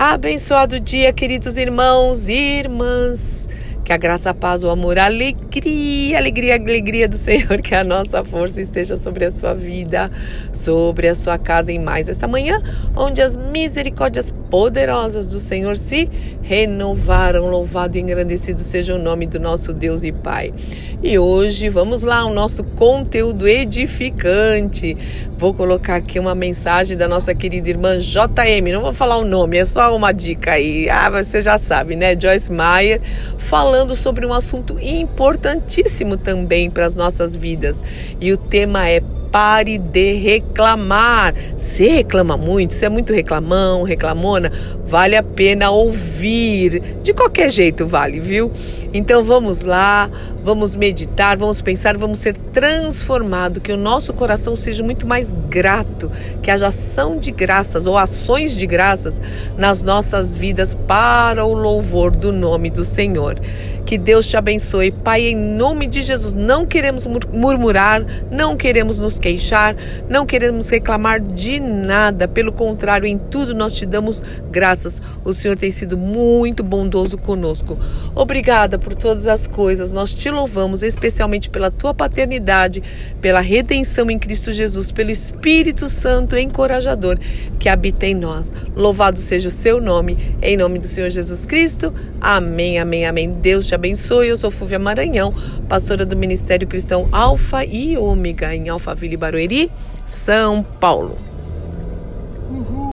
Abençoado dia, queridos irmãos e irmãs. Que a graça, a paz, o amor, a alegria, alegria, alegria do Senhor, que a nossa força esteja sobre a sua vida, sobre a sua casa em mais esta manhã, onde as misericórdias poderosas do Senhor se renovaram. Louvado e engrandecido seja o nome do nosso Deus e Pai. E hoje vamos lá, o nosso conteúdo edificante. Vou colocar aqui uma mensagem da nossa querida irmã JM. Não vou falar o nome, é só uma dica aí. Ah, você já sabe, né? Joyce Meyer falando falando sobre um assunto importantíssimo também para as nossas vidas. E o tema é pare de reclamar. Se reclama muito, se é muito reclamão, reclamona, vale a pena ouvir. De qualquer jeito vale, viu? Então vamos lá, vamos meditar, vamos pensar, vamos ser transformados, que o nosso coração seja muito mais grato, que haja ação de graças ou ações de graças nas nossas vidas para o louvor do nome do Senhor. Que Deus te abençoe, Pai, em nome de Jesus. Não queremos murmurar, não queremos nos queixar, não queremos reclamar de nada. Pelo contrário, em tudo nós te damos graças. O Senhor tem sido muito bondoso conosco. Obrigada por todas as coisas. Nós te louvamos especialmente pela tua paternidade, pela redenção em Cristo Jesus, pelo Espírito Santo encorajador que habita em nós. Louvado seja o seu nome, em nome do Senhor Jesus Cristo. Amém, amém, amém. Deus te abençoe. Eu sou Fúvia Maranhão, pastora do Ministério Cristão Alfa e Ômega, em Alphaville, Barueri, São Paulo.